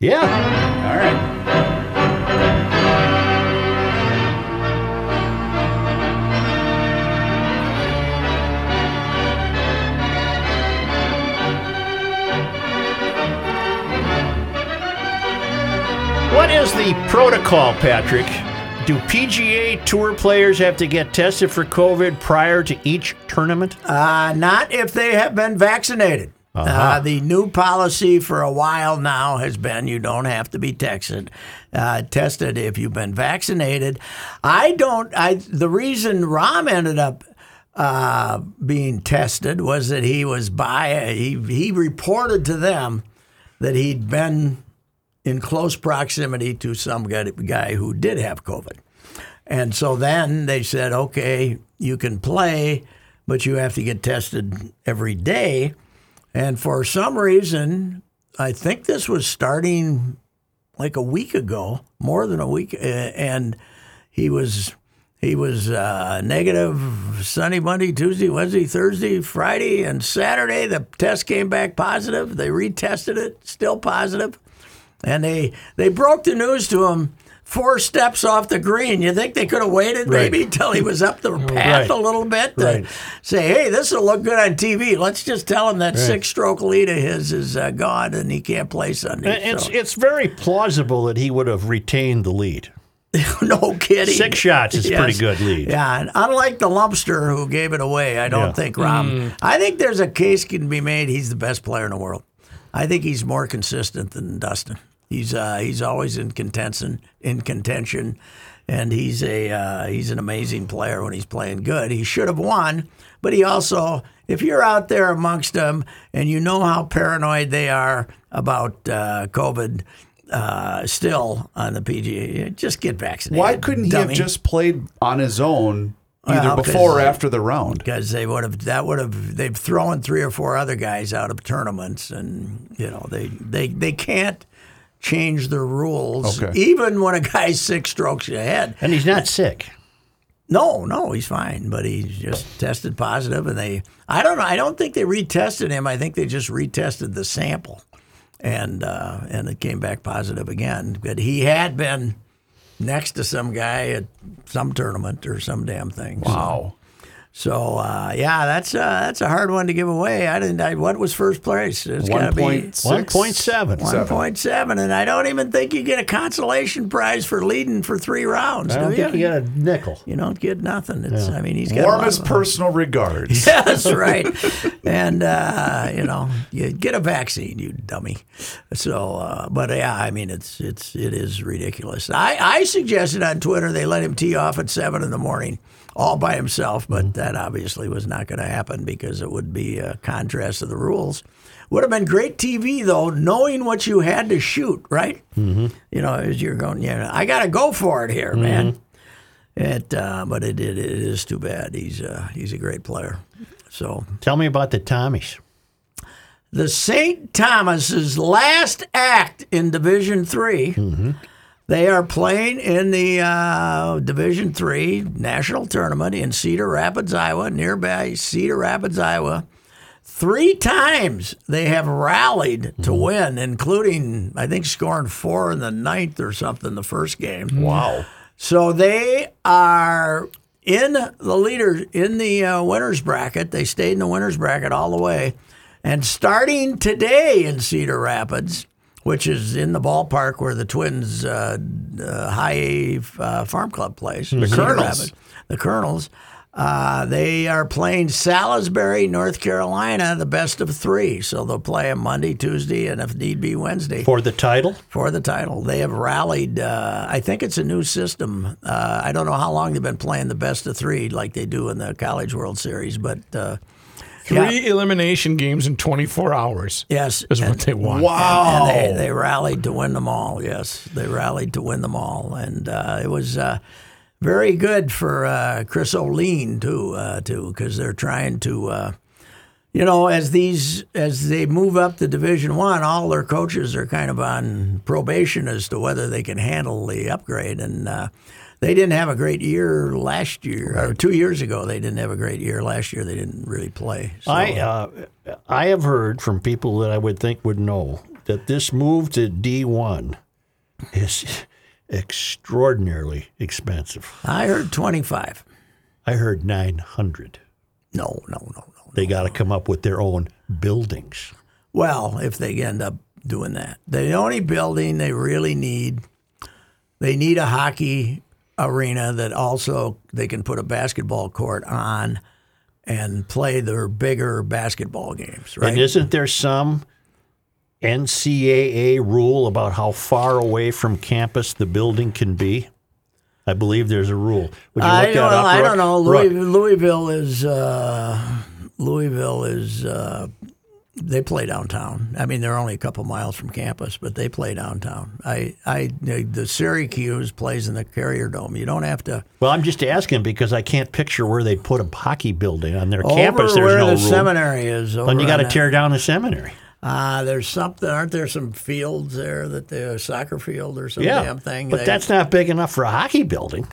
Yeah. All right. What is the protocol, Patrick? Do PGA Tour players have to get tested for COVID prior to each tournament? Uh, not if they have been vaccinated. Uh the new policy for a while now has been you don't have to be tested. Uh, tested if you've been vaccinated. I don't. I the reason Rahm ended up uh, being tested was that he was by he he reported to them that he'd been in close proximity to some guy who did have COVID. And so then they said, okay, you can play, but you have to get tested every day. And for some reason, I think this was starting like a week ago, more than a week, and he was he was uh, negative Sunday, Monday, Tuesday, Wednesday, Thursday, Friday, and Saturday. The test came back positive. They retested it, still positive, and they they broke the news to him four steps off the green. You think they could have waited Right. maybe till he was up the path Right. a little bit to Right. say, "Hey, this will look good on TV." Let's just tell him that six-stroke lead of his is uh, gone and he can't play Sunday. It's So- it's very plausible that he would have retained the lead. no kidding. Six shots is a pretty good lead. Yeah, and unlike the lumpster who gave it away, I don't Yeah. think Rahm. I think there's a case can be made. He's the best player in the world. I think he's more consistent than Dustin. He's uh, he's always in contention, in contention, and he's a uh, he's an amazing player when he's playing good. He should have won, but he also, if you're out there amongst them and you know how paranoid they are about uh, COVID. Uh, still on the PGA, just get vaccinated. Why couldn't he dummy. have just played on his own either Well, before or after the round? because they would have that would have they've thrown three or four other guys out of tournaments and you know they they they can't change the rules Okay. even when a guy's six strokes ahead And he's not sick. no no he's fine but he just tested positive and they i don't know i don't think they retested him i think they just retested the sample and uh, and it came back positive again but he had been next to some guy at some tournament or some damn thing Wow. so uh, yeah, that's uh, that's a hard one to give away. I didn't. I, what was first place? It's got to be point. One point seven. one point seven, and I don't even think you get a consolation prize for leading for three rounds. I don't do think you? you got a nickel. You don't get nothing. It's. I mean, he's got a Warmest of- personal regards. That's right. and uh, you know, you get a vaccine, you dummy. So, uh, but yeah, I mean, it's it's it is ridiculous. I I suggested on Twitter they let him tee off at seven in the morning. All by himself, but that obviously was not going to happen because it would be a contrast to the rules. Would have been great TV though, knowing what you had to shoot, right? Mm-hmm. You know, as you're going, yeah, I got to go for it here, man. It, uh, but it, it, it is too bad. He's uh, he's a great player. So Tell me about the Tommies. the St. Thomas's last act in Division 3 They are playing in the uh, Division Three national tournament in Cedar Rapids, Iowa, nearby Cedar Rapids, Iowa. Three times they have rallied to win, including I think scoring four in the ninth or something the first game. Wow. So they are in the leader in the uh, winners bracket. They stayed in the winners bracket all the way, and starting today in Cedar Rapids, which is in the ballpark where the Twins uh, uh, High A uh, Farm Club plays, the Kernels. the Kernels. Uh, they are playing Salisbury, North Carolina, the best of three. So they'll play them Monday, Tuesday, and if need be, Wednesday For the title? for the title. They have rallied. Uh, I think it's a new system. Uh, I don't know how long they've been playing the best of three like they do in the College World Series, but Three elimination games in 24 hours yes, is and, what they want. Wow. and they, they rallied to win them all. Yes, they rallied to win them all, and uh, it was. Uh, very good for uh, Chris Olean too, uh, too, because they're trying to, uh, you know, as these as they move up to Division One, all their coaches are kind of on probation as to whether they can handle the upgrade, and uh, they didn't have a great year last year or two years ago. They didn't have a great year last year. They didn't really play. So, I uh, I have heard from people that I would think would know that this move to D1 is extraordinarily expensive. I heard 25. I heard 900. No, no, no, no. They got to come up with their own buildings. Well, if they end up doing that, the only building they really need, they need a hockey arena that also they can put a basketball court on and play their bigger basketball games, right? And isn't there some NCAA rule about how far away from campus the building can be? I believe there's a rule. Would you look I that don't, up? I don't know. Louis, Louisville is uh, Louisville is uh, they play downtown. I mean, they're only a couple miles from campus, but they play downtown. I, I the Syracuse plays in the Carrier Dome. You don't have to Well, I'm just asking because I can't picture where they'd put a hockey building on their campus. over There's where no the room. seminary is. Over and you got to tear down the seminary. Uh, there's something. Aren't there some fields there that the soccer field or some Yeah, damn thing? but They- that's not big enough for a hockey building.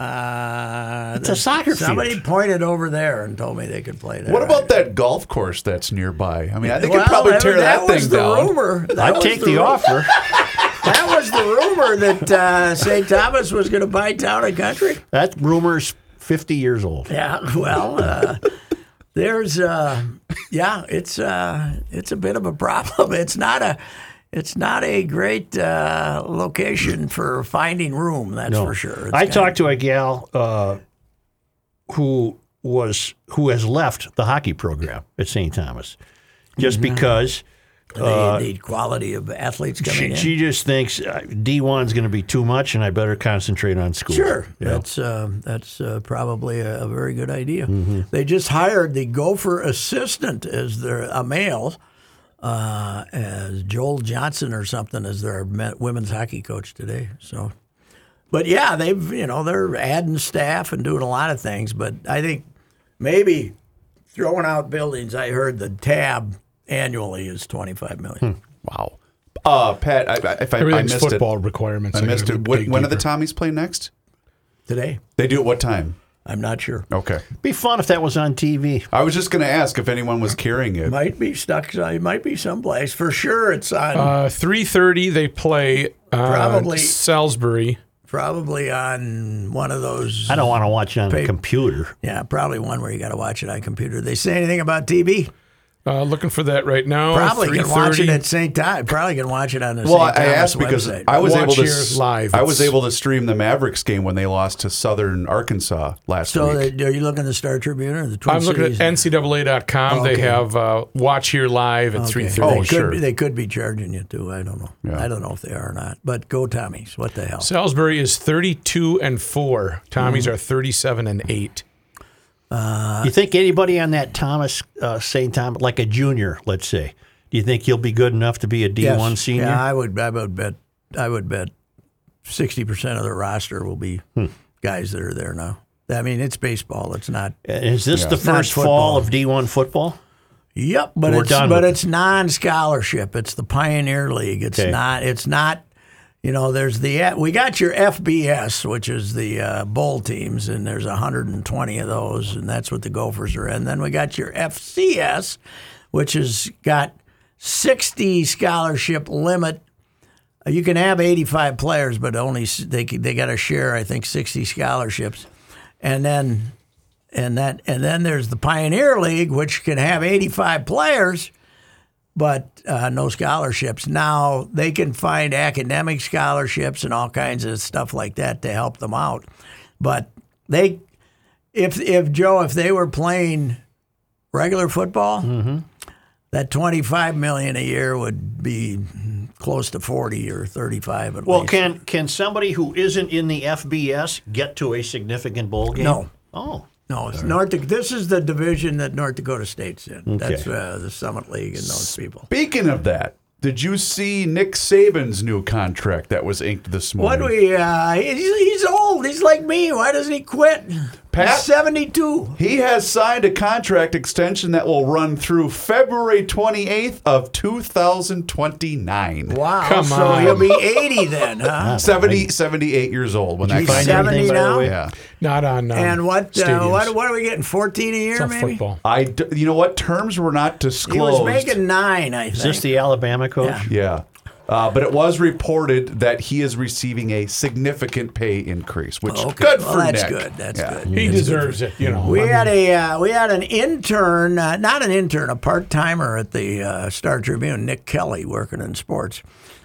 Uh, It's a soccer field. somebody field. pointed over there and told me they could play there. What about that golf course that's nearby? I mean, I think Well, you'd probably tear that, was thing the down. Rumor. That I'd was take the ru- offer. That was the rumor that uh, St. Thomas was going to buy town and country. That rumor's 50 years old. Yeah, well, uh, there's, uh, yeah, it's uh, it's a bit of a problem. It's not a, it's not a great uh, location for finding room. That's for sure. It's I talked to a gal uh, who was who has left the hockey program at St. Thomas just Mm-hmm. because the, the quality of athletes coming she, in. she just thinks uh, D1 is going to be too much and I better concentrate on school. Sure, Yeah. that's uh, that's uh, probably a, a very good idea. Mm-hmm. They just hired the Gopher assistant as their a male, uh, as Joel Johnson or something as their women's hockey coach today. So, but yeah, they've you know they're adding staff and doing a lot of things. But I think maybe throwing out buildings. I heard the tab annually is twenty five million. Wow. Uh, Pat, I, I, if I, I missed football it, requirements. I missed it. When, dig when do the. Tommies play next? today. They do at what time? I'm not sure. Okay. be fun if that was on TV. I was just going to ask if anyone was carrying it. Might be stuck. It might be someplace for sure. It's on. Uh, three thirty, they play uh, Probably- Salisbury. Probably on one of those. I don't want to watch it on a computer. Yeah, probably one where you got to watch it on computer. They say anything about TV? Uh, looking for that right now. Probably can watch it 3:30. at St. Time. Probably can watch it on the Well, St. I asked because website. I was Watch able to live. I was able to stream the Mavericks game when they lost to Southern Arkansas last so week. that- are you looking at the Star Tribune or the Twin I'm looking at Cities? NCAA.com. Okay. They have uh, Watch Here Live at three Okay. thirty. Oh, they could sure. Be, they could be charging you too. I don't know. Yeah. I don't know if they are or not. But go Tommies. What the hell? Salisbury is thirty-two and four. Tommy's Mm-hmm. are thirty-seven and eight. You think anybody on that Thomas uh, St. Thomas, like a junior, let's say, do you think he'll be good enough to be a D1 Yes. senior? Yeah, I would. I would bet. I would bet sixty percent of the roster will be Hmm. guys that are there now. I mean, it's baseball. It's not. Is this the first fall of D1 football? Yep, but We're it's done but with it's non-scholarship. It's the Pioneer League. It's Okay. not. It's not. You know, there's the we got your FBS, which is the uh, bowl teams, and there's 120 of those, and that's what the Gophers are in. Then we got your FCS, which has got 60 scholarship limit. You can have 85 players, but only they they got to share, I think, 60 scholarships, and then and that and then there's the Pioneer League, which can have 85 players, but uh, no scholarships. Now they can find academic scholarships and all kinds of stuff like that to help them out, but they, if if Joe, if they were playing regular football, that 25 million a year would be close to 40 or 35 at Well, least. can can somebody who isn't in the FBS get to a significant bowl game? No. Oh, No, it's North. This is the division that North Dakota State's in. That's uh, the Summit League and those people. Speaking of that, did you see Nick Saban's new contract that was inked this morning? What we? Uh, he's, he's old. He's like me. Why doesn't he quit? Pat, 72. he has signed a contract extension that will run through February 28th of 2029. Wow. Come so on. he'll be 80 then, huh? 70, 78 years old when that He's contract- 70 by now? Yeah. Not on. Um, And what, uh, what what are we getting? 14 a year, It's on maybe? football. I, d- you know what? Terms were not He was disclosed. making nine, I think. Is this the Alabama coach? Yeah. Yeah. Uh, but it was reported that he is receiving a significant pay increase, which Okay. good Well, for that's Nick. good. That's Yeah. good. He deserves it. You know. We I had mean, a uh, we had an intern, uh, not an intern, a part timer at the uh, Star Tribune, Nick Kelly, working in sports.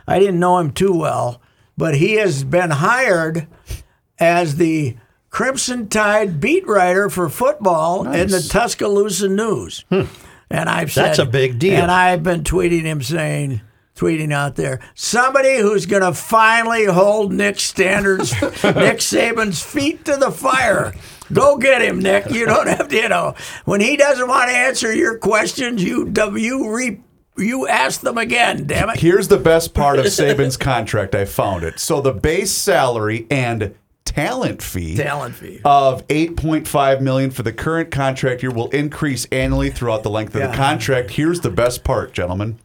I didn't know him too well, but he has been hired as the Crimson Tide beat writer for football in the Tuscaloosa News. And I've said Hmm. That's a big deal. And I've been tweeting him saying. Tweeting out there, somebody who's going to finally hold Nick Standards, Nick Saban's feet to the fire. Go get him, Nick. You don't have to, you know, when he doesn't want to answer your questions, you you re, you ask them again. Damn it. Here's the best part of Saban's contract. I found it. So the base salary and talent fee Talent fee. of 8.5 million for the current contract year will increase annually throughout the length of Yeah. the contract. Here's the best part, gentlemen.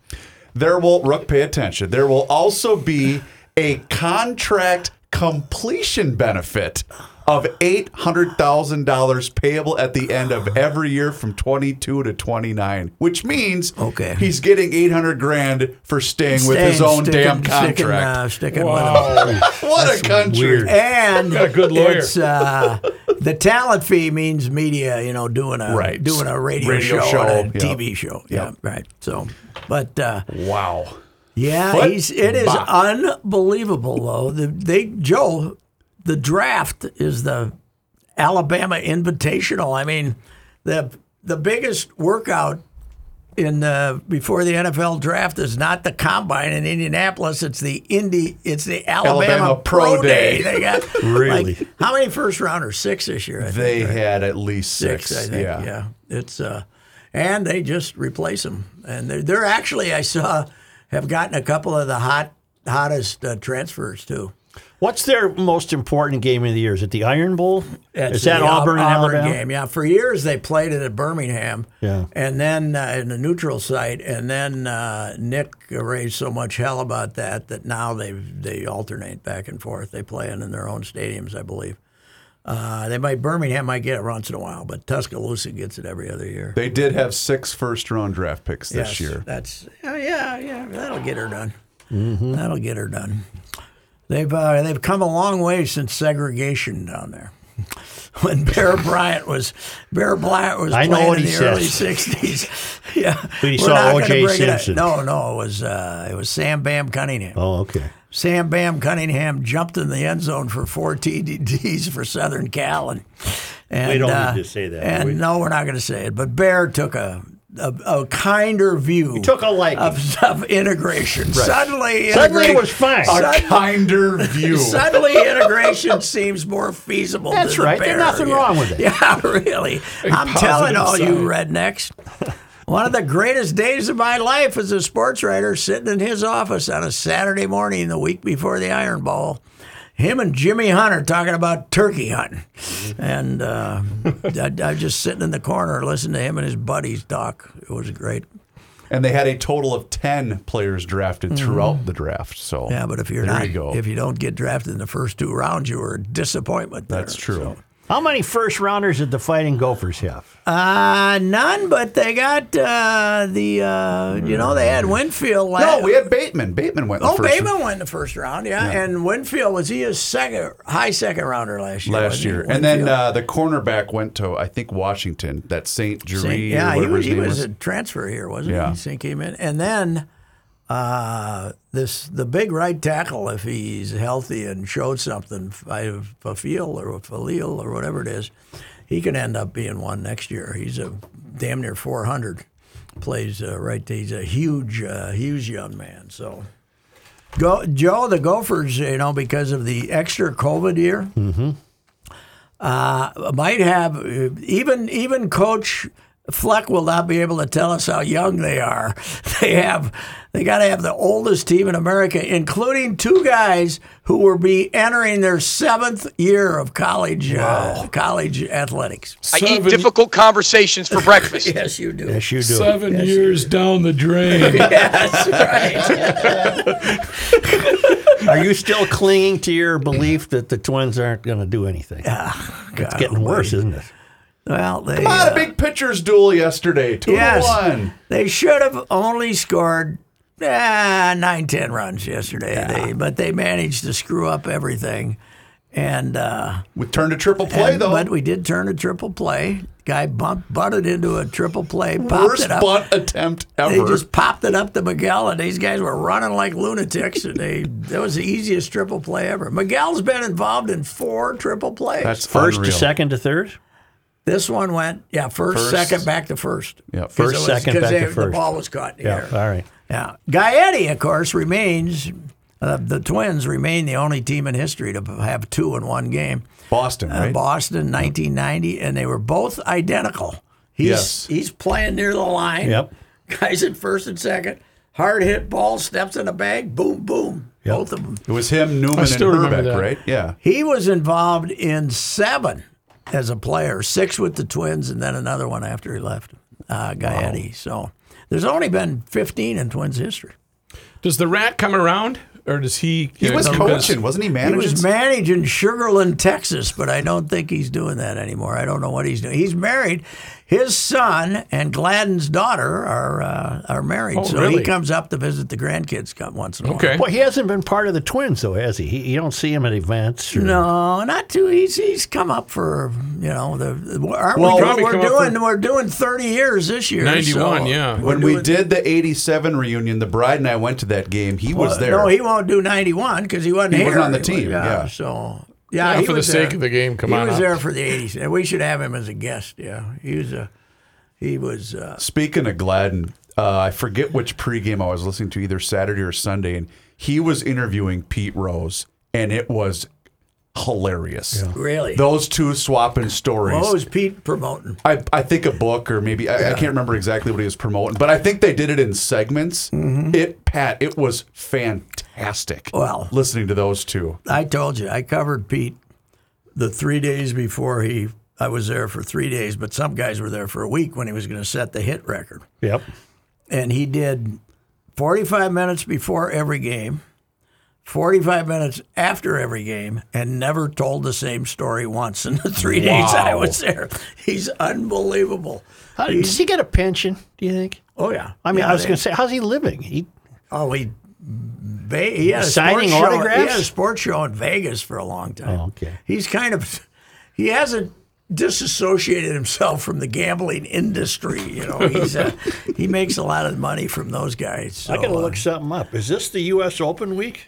There will Rook pay attention. There will also be a contract completion benefit of $800,000 payable at the end of every year from 22 to 29, which means Okay. he's getting 800 grand for staying with his Staying- own damn contract. Sticking, uh, sticking with him. Wow. what a country. weird. And Got a good lawyer. It's, uh, the talent fee means media, you know, doing a Right. doing a radio, Radio show, show, and a yep. TV show. Yeah, right. So, but uh, Wow. yeah, Foot he's it is unbelievable though. The they Joe, the draft is the Alabama Invitational. I mean, the the biggest workout in the before the NFL draft is not the combine in Indianapolis. It's the Indy. It's the Alabama, Alabama Pro Pro, Day. Day. They got Really? like, how many first rounders? Six this year. I think, They right? had at least six. six. I think. yeah. Yeah. It's uh, and they just replace them, and they're, they're actually I saw have gotten a couple of the hot hottest uh, transfers too. What's their most important game of the year? Is it the Iron Bowl? It's Is that the Au- Auburn and Alabama? game? Yeah, for years they played it at Birmingham. Yeah. and then uh, in a neutral site, and then uh, Nick raised so much hell about that that now they they alternate back and forth. They play it in their own stadiums, I believe. Uh, they might Birmingham might get it once in a while, but Tuscaloosa gets it every other year. They did have six first round draft picks this Yes, year. That's yeah, yeah. That'll get her done. Mm-hmm. That'll get her done. They've uh, they've come a long way since segregation down there. When Bear Bryant was Bear Bryant was I playing in he the says. early '60s. yeah, We're saw O.J. bring it up. Simpson. No, no, it was uh, it was Sam Bam Cunningham. Oh, okay. Sam Bam Cunningham jumped in the end zone for four TDs for Southern Cal, and, and We don't uh, need to say that, And we? no, we're not going to say it. But Bear took a a, a kinder view. took a liking. of, of integration. Suddenly, Suddenly it was fine. A Sudden- kinder view. Suddenly, integration seems more feasible. That's than the right. There's nothing Yeah. wrong with it. Yeah, really. I'm telling all you rednecks. One of the greatest days of my life as a sports writer, sitting in his office on a Saturday morning the week before the Iron Bowl. Him and Jimmy Hunter talking about turkey hunting. And uh, I, I was just sitting in the corner listening to him and his buddies talk. It was great. and they had a total of 10 players drafted throughout the draft. So Mm-hmm. Yeah, but if you're not, you if you don't get drafted in the first two rounds, you were a disappointment. there. That's true. So- How many first rounders did the Fighting Gophers have? Uh, none, but they got uh, the, uh, you know, they had Winfield last. no, we had Bateman. Bateman went in the Oh, first Bateman went in the first round, yeah. And Winfield was he a second high second rounder last year? last year. And then uh, the cornerback went to, I think, Washington. That St-Juste. Saint- yeah, or he whatever was his he name was was. a transfer here, wasn't Yeah. he? Saint came in, and then uh, this the big right tackle, if he's healthy and showed something, a Fafil or a Falil or whatever it is, he could end up being one next year. He's a damn near 400. Plays uh, right. He's a huge, uh, huge young man. So. Go, Joe, the Gophers, you know, because of the extra COVID year, uh, might have uh, even even Coach Fleck will not be able to tell us how young they are. They have they got to have the oldest team in America, including two guys who will be entering their seventh year of college uh, college athletics. I eat difficult conversations for breakfast. Yes, you do. Yes, you do. Seven years down the drain. That's right. Are you still clinging to your belief that the Twins aren't going to do anything? God, it's getting worse, isn't it? Well, they Come on, uh, a big pitcher's duel yesterday. Two yes, to one. they should have only scored ah, nine, ten runs yesterday. They, but they managed to screw up everything. And uh, We turned a triple play and- though. But we did turn a triple play. Guy bumped, butted into a triple play, popped Worst it up. bunt attempt ever. They just popped it up to Miguel, and these guys were running like lunatics. And they that was the easiest triple play ever. Miguel's been involved in four triple plays. That's First unreal. to second to third? This one went yeah first, First. second, back to first. Yeah, 'Cause first, it was- second, 'cause back to first. The ball was caught in the Yeah. air. All right. Yeah, Gaetti, of course, remains. Uh, the Twins remain the only team in history to have two in one game. Boston, Uh, right? Boston, 1990, and they were both identical. He's, Yes. he's playing near the line. Yep. Guys at first and second. Hard hit ball, steps in the bag, boom, boom. Yep. Both of them. It was him, Newman, and still Hrbek, right? Yeah. He was involved in seven as a player, six with the Twins, and then another one after he left, uh, Gaetti. So there's only been 15 in Twins history. Does the rat come around, or does he? He was coaching, wasn't he? He was managing Sugarland, Texas, but I don't think he's doing that anymore. I don't know what he's doing. He's married. His son and Gladden's daughter are uh, are married, Oh, so he comes up to visit the grandkids once in a while. Okay. Well, he hasn't been part of the Twins, though, has he? he you don't see him at events. Or, No, not too. He's he's come up for you know the. Aren't Well, we, Probably we're come up doing for- we're doing thirty years this year. Ninety-one, so yeah. we're when we did the 87 reunion, the bride and I went to that game. He was there. No, he won't do ninety one because he wasn't He here. wasn't on the He team, was- yeah. So yeah, Yeah, he for the sake there. of the game, come he on was up. there for the eighties. and We should have him as a guest. Yeah, he was a. He was. Uh, Speaking of Gladden, uh, I forget which pregame I was listening to, either Saturday or Sunday, and he was interviewing Pete Rose, and it was hilarious. Really? Those two swapping stories. what was Pete promoting? I, I think a book or maybe I, I can't remember exactly what he was promoting, but I think they did it in segments. It Pat, it was fantastic. Well- listening to those two. I told you I covered Pete the three days before he. I was there for three days, but some guys were there for a week when he was going to set the hit record. Yep. and he did 45 minutes before every game, 45 minutes after every game, and never told the same story once in the three days I was there. He's unbelievable. How, does he get a pension, do you think? Oh, yeah. I mean, Yeah, I was going to say, how's he living? He, Oh, he. Ve- He had a Signing sports show, He autographs? had a sports show in Vegas for a long time. Oh, okay. He's kind of, he hasn't disassociated himself from the gambling industry. You know, he's uh, he makes a lot of money from those guys. So, I got to uh, look something up. Is this the U.S. Open week?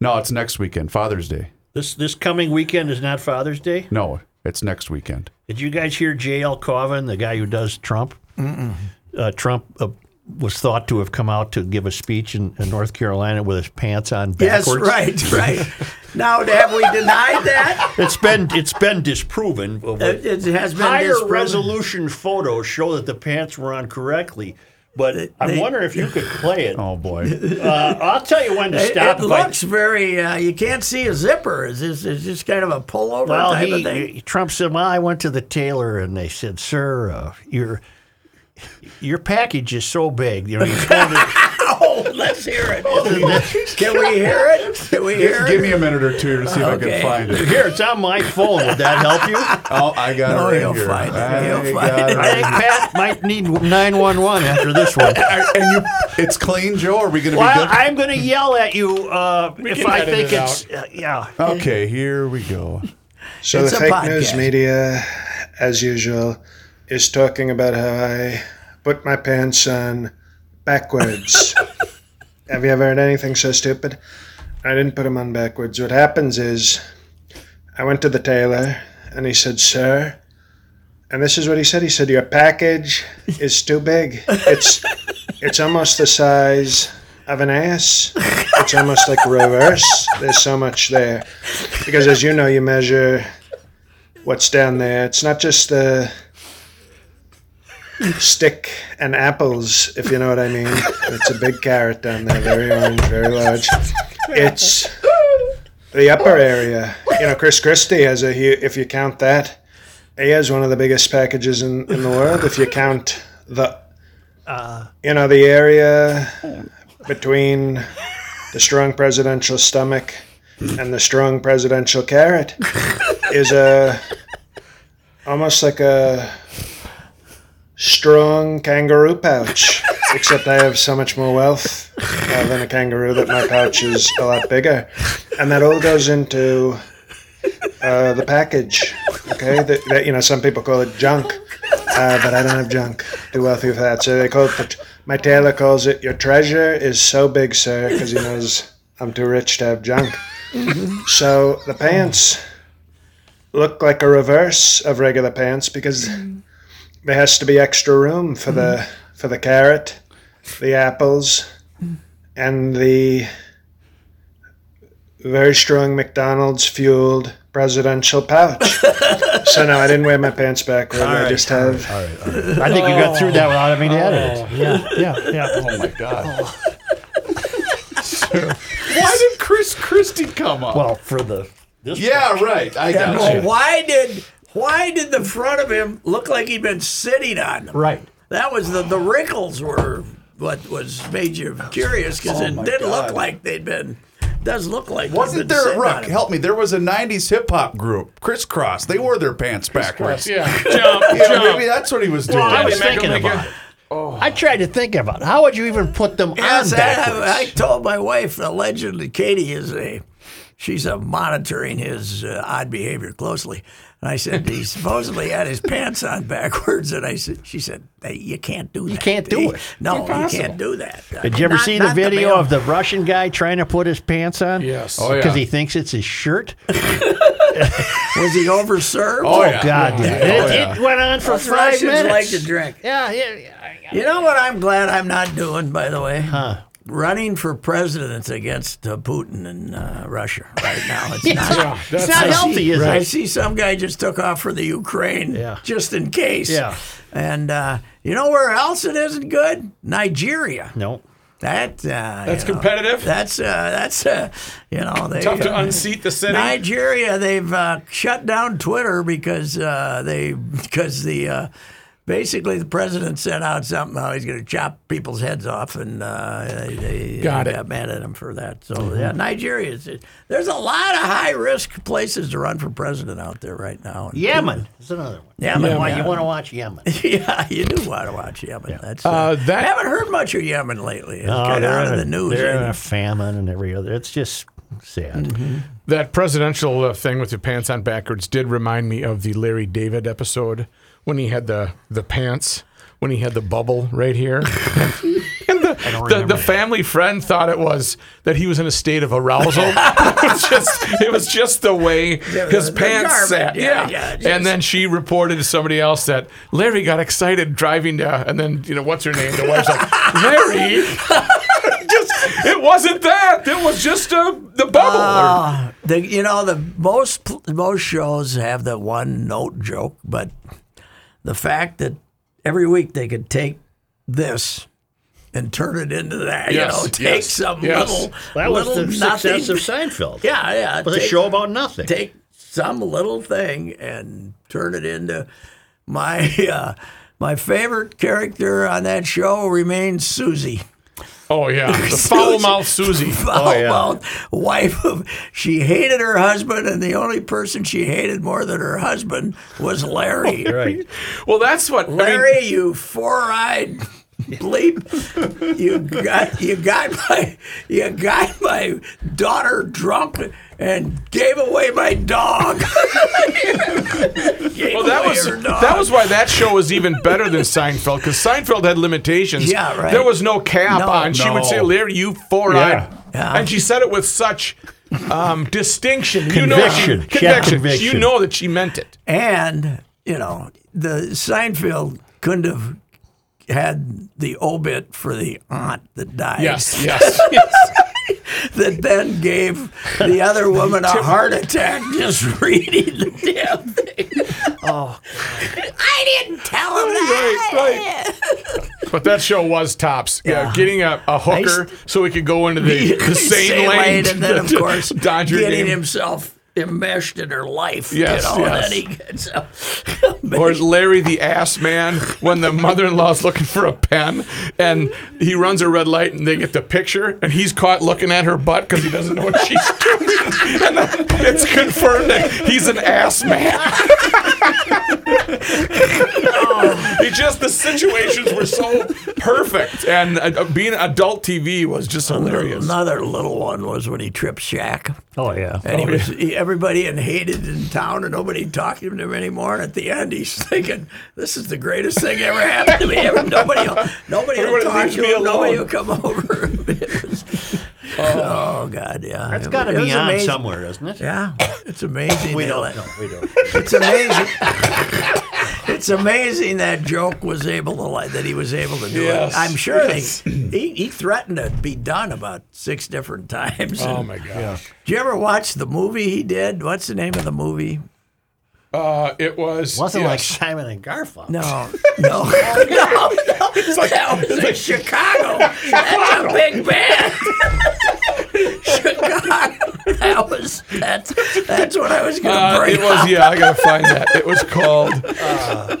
No, it's next weekend, Father's Day. This this coming weekend is not Father's Day. No, it's next weekend. Did you guys hear J.L. Cauvin, the guy who does Trump? Uh, Trump uh, was thought to have come out to give a speech in, in North Carolina with his pants on backwards. Yes, right, right. now, have we denied that? It's been it's been disproven. It, it has been higher disproven. resolution photos show that the pants were on correctly. But I wonder if you could play it. Oh boy. Uh, I'll tell you when to stop. it if I- looks very. Uh, you can't see a zipper. Is this is just kind of a pullover well, type of he, thing? Trump said, "Well, I went to the tailor and they said, sir, uh, your your package is so big. You know, you it, Oh, let's hear it. Can we hear it? Can we hear it? Give it? me a minute or two to see if I can find it. here. It's on my phone. Would that help you? Oh, I got No, it right he'll here. find it. I He'll find it. it I think Pat might need 911 after this one. and you, it's clean, Joe. Are we going to Well, be good? I'm going to yell at you uh, if I think it it's uh, yeah. okay, here we go. So It's the fake podcast. news media, as usual, is talking about how I put my pants on backwards. Have you ever heard anything so stupid? I didn't put them on backwards. What happens is, I went to the tailor, and he said, "Sir," and this is what he said. He said, "Your package is too big. It's it's almost the size." Of an ass, it's almost like reverse. There's so much there, because as you know, you measure what's down there. It's not just the stick and apples, if you know what I mean. It's a big carrot down there, very orange, very large. It's the upper area. You know, Chris Christie has a hu if you count that, he has one of the biggest packages in, in the world. If you count the, you know, the area between the strong presidential stomach and the strong presidential carrot is a almost like a strong kangaroo pouch. Except I have so much more wealth uh, than a kangaroo that my pouch is a lot bigger, and that all goes into uh, the package. Okay, that, that you know some people call it junk, uh, but I don't have junk. Too wealthy for that. So they call it. The, my tailor calls it your treasure is so big, sir, because he knows I'm too rich to have junk. So the pants look like a reverse of regular pants because there has to be extra room for the hmm. for the carrot, the apples, hmm. and the very strong McDonald's fueled presidential pouch. so no, I didn't wear my pants backward. I just have I think you got through that without having to edit it. Yeah, yeah, yeah. Oh my God. Oh. Why did Chris Christie come up? Well, for the this yeah, right. I Yeah, got well, you. why did why did the front of him look like he'd been sitting on them? right. That was the the wrinkles were what was made you curious because it my didn't God. look like they'd been. Does look like they'd Wasn't been there, sitting on Rook, him. help me, there was a 90s hip hop group, Kris Kross. They wore their pants backwards. Yeah, jump, Yeah, jump. maybe that's what he was doing. I was Make 'em thinking make about it- it. I tried to think about it. How would you even put them Yes, on backwards? I, I told my wife allegedly Katie is a she's uh, monitoring his uh, odd behavior closely. And I said he supposedly had his pants on backwards, and I said she said hey, you can't do that. You can't do it. No, you can't do that. Did you ever see the video of the Russian guy trying to put his pants on? Yes. Oh, oh yeah. Because he thinks it's his shirt. was he overserved? Oh, yeah. Oh, God, yeah. Oh, It, yeah. it went on for Us five Russians minutes. like to drink. yeah, yeah, yeah. You know what I'm glad I'm not doing, by the way? Running for president against uh, Putin in uh, Russia right now. It's not. Yeah, It's not I healthy, see, is I it? see some guy just took off for the Ukraine Yeah. just in case. Yeah. And uh, you know where else it isn't good? Nigeria. No. That uh, That's you know, competitive? That's uh, that's uh, you know they Tough to uh, unseat the city. Nigeria, they've uh, shut down Twitter because uh, they because the uh, basically the president sent out something how he's going to chop people's heads off, and uh, they, they Got they got mad at him for that. So yeah, Nigeria is there's a lot of high risk places to run for president out there right now. Yemen is another one. Yemen, You want- You want to watch Yemen? yeah, you do want to watch Yemen. That's uh, Uh, that- I haven't heard much of Yemen lately. It's No, kind of out of the news. They're in a famine and every other. It's just sad. That presidential uh, thing with your pants on backwards did remind me of the Larry David episode when he had the the pants, when he had the bubble right here. and the, the, the family friend thought it was that he was in a state of arousal. it, was just, it was just the way his the pants garment, sat. yeah, Yeah. yeah, and then she reported to somebody else that Larry got excited driving to, and then, you know, what's her name? The wife's like, Larry. Just, it wasn't that. It was just uh, the bubble. or- The, you know, the most most shows have the one note joke, but the fact that every week they could take this and turn it into that, Yes, you know, take yes, some yes. little, That was little the nothing. success of Seinfeld. yeah, yeah. It was a show about nothing. Take some little thing and turn it into my uh, my favorite character on that show remains Susie. Oh yeah, the foul mouth Susie. foul oh, yeah. mouthed wife of she hated her husband and the only person she hated more than her husband was Larry. right. Well, that's what I mean, Larry, you four-eyed bleep. You got you got my you got my daughter drunk and gave away my dog. Well, that was that was why that show was even better than Seinfeld because Seinfeld had limitations. Yeah, right. There was no cap No. on. She would say, "Larry, you four-eyed," Yeah. and she said it with such um, distinction. You know she, She had conviction. conviction. You know that she meant it. And, you know, the Seinfeld couldn't have had the obit for the aunt that died. Yes, yes, yes. that then gave the other woman a heart attack just reading the damn thing. Oh, I didn't tell him that. But that show was tops. Yeah, Yeah. getting a, a hooker so he could go into the, the same, Same lane, and then of course Dodger getting game. himself enmeshed in her life. Yes, you know, yes. and then he gets a, Or Larry the ass man when the mother-in-law's looking for a pen and he runs a red light and they get the picture and he's caught looking at her butt because he doesn't know what she's doing. And then it's confirmed that he's an ass man. It just the situations were so perfect and uh, being adult TV was just hilarious. Another little one was when he tripped Shaq. Oh yeah. And he was he, everybody and hated in town, and nobody talked to him anymore. And at the end, he's thinking, "This is the greatest thing ever happened to me. Ever, nobody, will, nobody will talk to me him. Nobody alone." will come over." It was- oh God, yeah, It's It got to be on amazing. somewhere, doesn't it? Yeah, it's amazing. We don't. let- No, we don't. It's amazing. It's amazing that joke was able to like that he was able to do Yes, it. I'm sure yes. they, he, he threatened to be done about six different times. Oh And my gosh. Did you ever watch the movie he did? What's the name of the movie? Uh, it was Wasn't like. Simon and Garfunkel. No, no, no, no. that was in Chicago. That's a big band. Chicago. That was that's that's what I was gonna Uh, bring it was up. yeah. I gotta find that. It was called.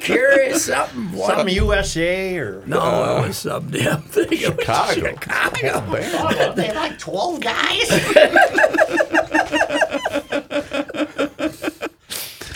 Curious something. What? Some USA or No, it was some damn thing. It was Chicago. Chicago. they like twelve guys.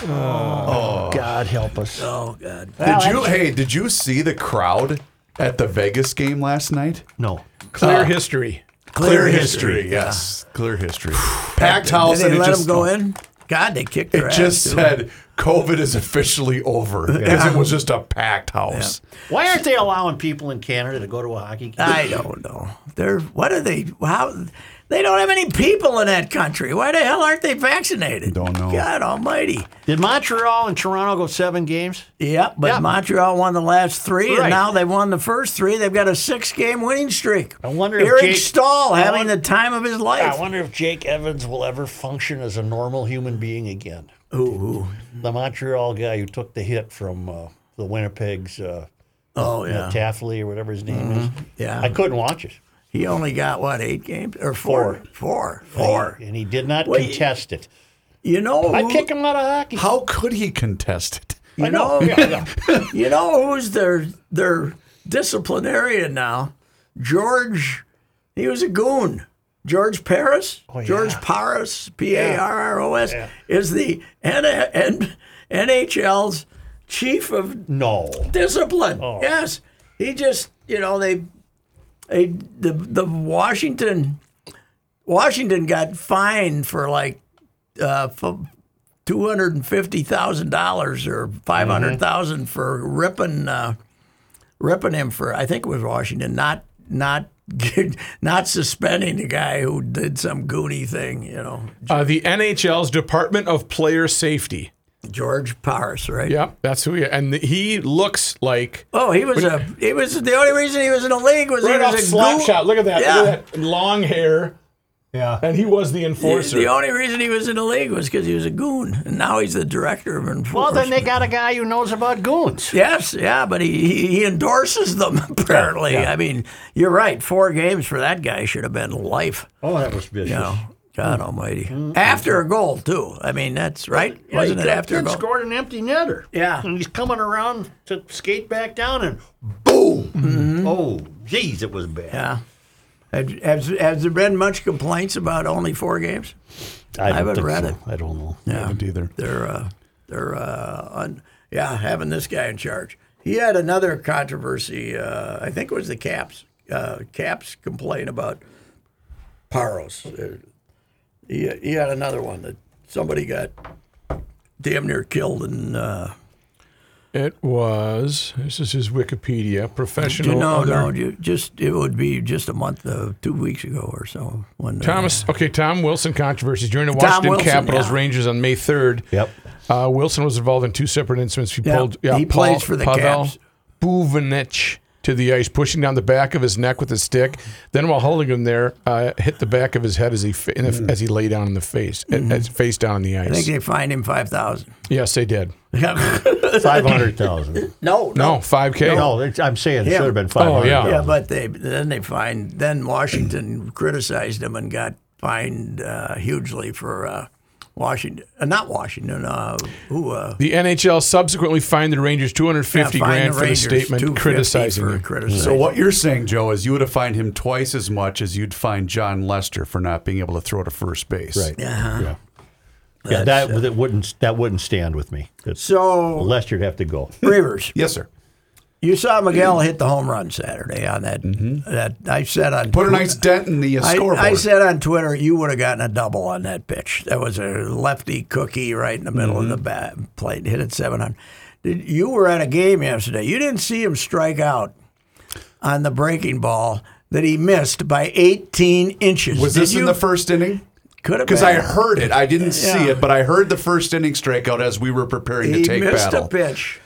oh, God help us. Oh God. Did you? Hey, did you see the crowd at the Vegas game last night? No. Clear history. Clear history, yes, clear history. Packed house, Did and they it let just him go in? God, they kicked their It ass. just too. said COVID is officially over because it was just a packed house. Why aren't they allowing people in Canada to go to a hockey game? I don't know. They're what are they? How they don't have any people in that country. Why the hell aren't they vaccinated? Don't know. God Almighty. Did Montreal and Toronto go seven games? Yep, but Yeah. Montreal won the last three, Right. and now they've won the first three. They've got a six-game winning streak. I wonder if Eric Jake- Stahl I having wonder- the time of his life. I wonder if Jake Evans will ever function as a normal human being again. Who? Who? The Montreal guy who took the hit from uh, the Winnipeg's uh, Oh yeah, Taffley or whatever his name is. yeah. I couldn't watch it. He only got what eight games or four? Four. And he- And he did not Wait. contest it. You know, I'd kick him out of hockey. How could he contest it? You I know. know, Yeah, yeah. you know who's their their disciplinarian now? George. He was a goon. George Parros. Oh, George Parros. P A R R O S is the N- N- NHL's chief of No. discipline. Oh. Yes, he just you know they, the the Washington Washington got fined for like uh, two hundred and fifty thousand dollars or five hundred thousand for ripping uh, ripping him for I think it was Washington not not not suspending the guy who did some goony thing you know Uh, the NHL's Department of Player Safety. George Parros right Yep, that's who he. And he looks like oh he was a he was the only reason he was in the league was right he off was a slap goon. shot. Look at that. Yeah. Look at that long hair. Yeah. And he was the enforcer. The only reason he was in the league was because he was a goon, and now he's the director of enforcement. Well, then they got a guy who knows about goons. Yes, yeah, but he, he, he endorses them apparently. I mean, you're right. Four games for that guy should have been life. Oh, that was vicious. You know, God Almighty. After a goal too. I mean, that's right. Yeah, Wasn't it after a then goal? scored an empty netter. Yeah. And he's coming around to skate back down and boom. Oh, jeez, it was bad. Mm-hmm. Yeah. Has, has, has there been much complaints about only four games? I, don't haven't read so. it. I don't know. Yeah. haven't either. They're uh, they're uh, on, yeah having this guy in charge. He had another controversy. Uh, I think it was the Caps. Uh, Caps complain about Parros. Uh, he he had another one that somebody got damn near killed in. Uh, It was. This is his Wikipedia. Professional. no, other- no, you just it would be just a month, uh, two weeks ago or so when uh, Thomas. Okay, Tom Wilson controversies during the Tom Washington Wilson, Capitals yeah. Rangers on May third. Yep. Uh, Wilson was involved in two separate incidents. He Yeah, pulled. Yeah, he Paul, plays for the Pavel Caps. Buchnevich to the ice, pushing down the back of his neck with a stick. Then, while holding him there, uh, hit the back of his head as he fa- in the, as he lay down in the face, as face down on the I think ice. they fined him five thousand. Yes, they did. Five hundred thousand. no, No, five k. No, it's- I'm saying it Yeah. should have been five Oh, hundred. yeah. Yeah, but they then they fined. Then Washington criticized him and got fined uh, hugely for uh, Washington, uh, not Washington. Uh, who? Uh, The NHL subsequently fined the Rangers 250 yeah, grand the for the statement criticizing for him. criticizing. So what you're saying, Joe, is you would have fined him twice as much as you'd fine Jon Lester for not being able to throw to first base. Right. Uh-huh. Yeah. Yeah, that, that wouldn't that wouldn't stand with me. It's, So Lester'd have to go. Rivers, Yes, sir. You saw Miguel hit the home run Saturday on that. That I said on Mm-hmm. Put a nice dent in the uh, I, scoreboard. I said on Twitter, you would have gotten a double on that pitch. That was a lefty cookie right in the middle of the Mm-hmm. bat plate, hit it 700. Did, you were at a game yesterday. You didn't see him strike out on the breaking ball that he missed by 18 inches. was Did this in the first inning? Could have Because. I heard it. I didn't see it, but I heard the first inning strikeout as we were preparing he to take missed battle. a pitch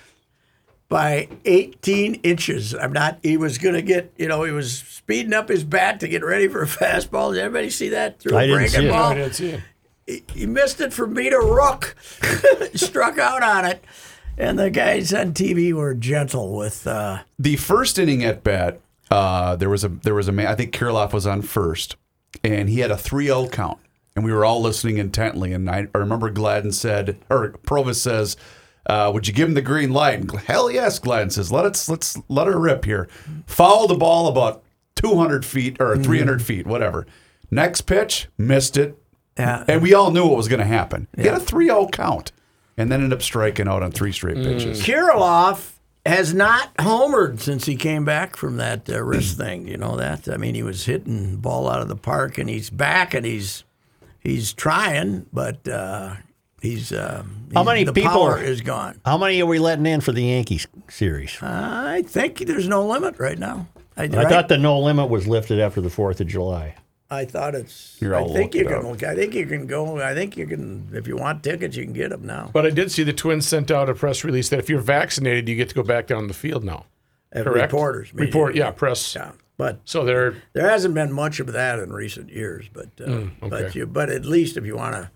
by 18 inches. I'm not. He was going to get. You know, he was speeding up his bat to get ready for a fastball. Did everybody see that through I a didn't breaking see it. ball? I didn't see it. he missed it from me to Rook, struck out on it, and the guys on TV were gentle with. Uh, the first inning at bat, uh, there was a there was a man. I think Kirilloff was on first, and he had a 3-0 count, and we were all listening intently. And I, I remember Gladden said, or Provus says, uh, "Would you give him the green light?" And hell yes, Glenn says, "Let it let's let her rip here." Foul the ball about 200 feet or 300 feet, whatever. Next pitch, missed it, yeah, and we all knew what was going to happen. He had a 3-0 count, and then ended up striking out on three straight pitches. Kirilloff has not homered since he came back from that uh, wrist thing. You know that? I mean, he was hitting ball out of the park, and he's back, and he's he's trying, but uh, he's, uh, How he's- many the people power are- is gone. How many are we letting in for the Yankees series? I think there's no limit right now. I, I right? thought the no limit was lifted after the Fourth of July. I thought it's. Here, I I'll think you can. can. I think you can go. I think you can. If you want tickets, you can get them now. But I did see the Twins sent out a press release that if you're vaccinated, you get to go back down the field now. Correct? Reporters, media. Report, yeah, press. Yeah, but So they're there hasn't been much of that in recent years. But uh, Mm, okay. but you but at least if you want to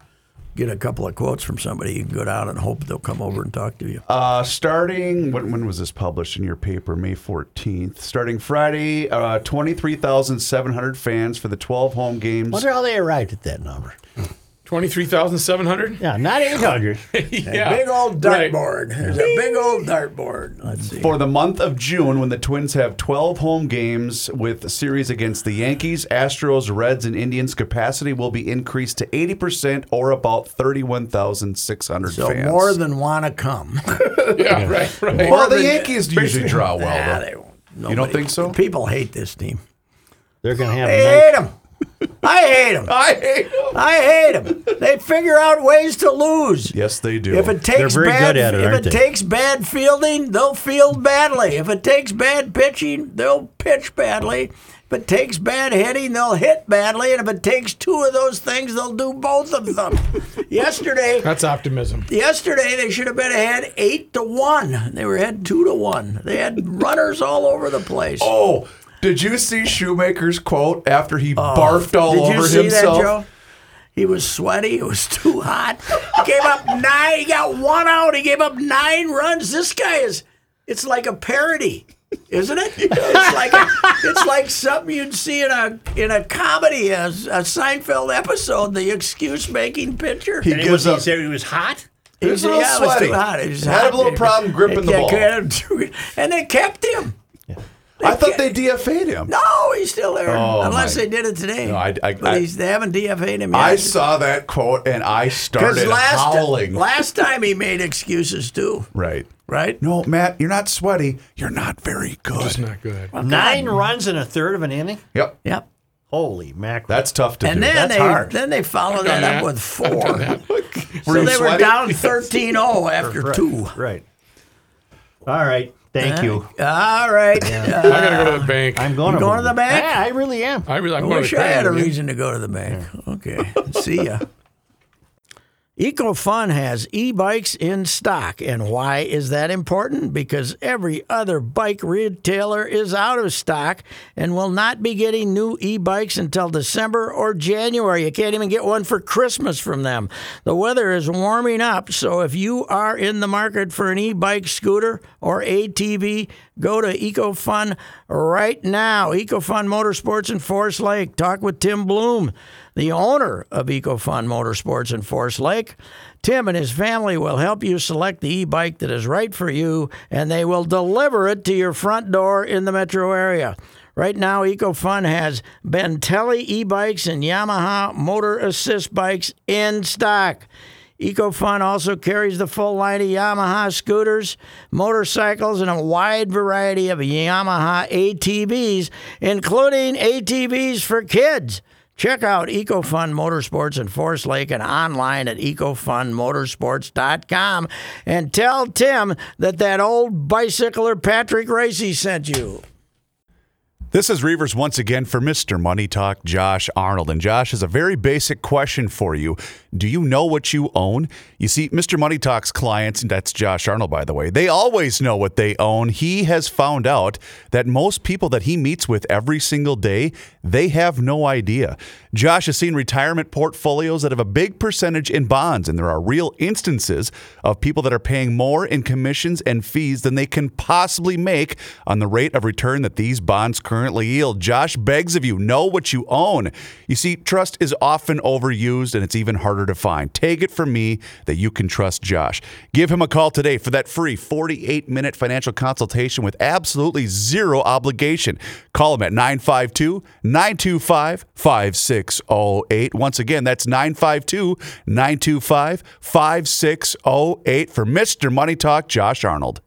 get a couple of quotes from somebody, you can go down and hope they'll come over and talk to you. Uh, starting when, when was this published in your paper? May fourteenth. Starting Friday, uh, twenty three thousand seven hundred fans for the twelve home games. Wonder how they arrived at that number. 23,700? Yeah, not eight hundred. yeah. big old right. dartboard. There's a big old dartboard. Let's see. For the month of June, when the Twins have 12 home games with a series against the Yankees, Astros, Reds, and Indians, capacity will be increased to 80% or about 31,600 So fans. more than want to come. Yeah, right, right. well, the than- Yankees usually draw well, Nah, though. they won't. You don't Nobody- think so? People hate this team. They're going to have I a hate nice, them. I hate them. I hate them. I hate them. They figure out ways to lose. Yes, they do. If it takes very bad, good at it, if it they? takes bad fielding, they'll field badly. If it takes bad pitching, they'll pitch badly. If it takes bad hitting, they'll hit badly. And if it takes two of those things, they'll do both of them. yesterday, That's optimism. yesterday they should have been ahead eight to one. They were ahead two to one. They had runners all over the place. Oh, did you see Shoemaker's quote after he oh, barfed all Oh, Did over you see himself? that, Joe? He was sweaty. It was too hot. He gave up nine. He got one out. He gave up nine runs. This guy is. It's like a parody, isn't it? It's like a, it's like something you'd see in a in a comedy, a, a Seinfeld episode. The excuse making pitcher. He And gives was, he up. said he was hot. He was a little yeah, it was sweaty. too hot. It was Had hot. a little problem gripping the They ball. him- And they kept him. I thought they DFA'd him. No, he's still there. Oh, Unless my- they did it today. No, I- I- but I- he's, they haven't DFA'd him yet. I saw that quote and I started last, howling. last time he made excuses too, right. right? No, Matt, you're not sweaty. You're not very It's good. not good. Nine runs in a third of an inning. Yep. Yep. Holy mackerel! That's tough to And do. then That's they hard. then they followed done that up with four. So you they were sweaty? down 13-0 after two. right. All right. Thank you. All right. Uh, I got to go to the bank. I'm going You going to the bank? Yeah, I really am. I really I'm I going wish to the I had a reason to go to the bank. Okay. See ya. EcoFun has e bikes in stock. And why is that important? Because every other bike retailer is out of stock and will not be getting new e bikes until December or January. You can't even get one for Christmas from them. The weather is warming up, so if you are in the market for an e bike, scooter, or ATV, go to EcoFun right now. EcoFun Motorsports in Forest Lake. Talk with Tim Bloom the owner of EcoFun Motorsports in Forest Lake. Tim and his family will help you select the e bike that is right for you, and they will deliver it to your front door in the metro area. Right now, EcoFun has Bintelli e bikes and Yamaha Motor Assist bikes in stock. EcoFun also carries the full line of Yamaha scooters, motorcycles, and a wide variety of Yamaha ATVs, including ATVs for kids. Check out EcoFun Motorsports in Forest Lake and online at ecofunmotorsports.com and tell Tim that that old bicycler Patrick Reusse sent you. This is Reavers once again for Mr. Money Talk, Josh Arnold. And Josh has a very basic question for you. Do you know what you own? You see, Mr. Money Talk's clients, and that's Josh Arnold, by the way, they always know what they own. He has found out that most people that he meets with every single day, they have no idea. Josh has seen retirement portfolios that have a big percentage in bonds, and there are real instances of people that are paying more in commissions and fees than they can possibly make on the rate of return that these bonds currently yield. Josh begs of you, know what you own. You see, trust is often overused and it's even harder to find. Take it from me that you can trust Josh. Give him a call today for that free 48 minute financial consultation with absolutely zero obligation. Call him at 952 925 5608. Once again, that's 952 925 5608 for Mr. Money Talk, Josh Arnold.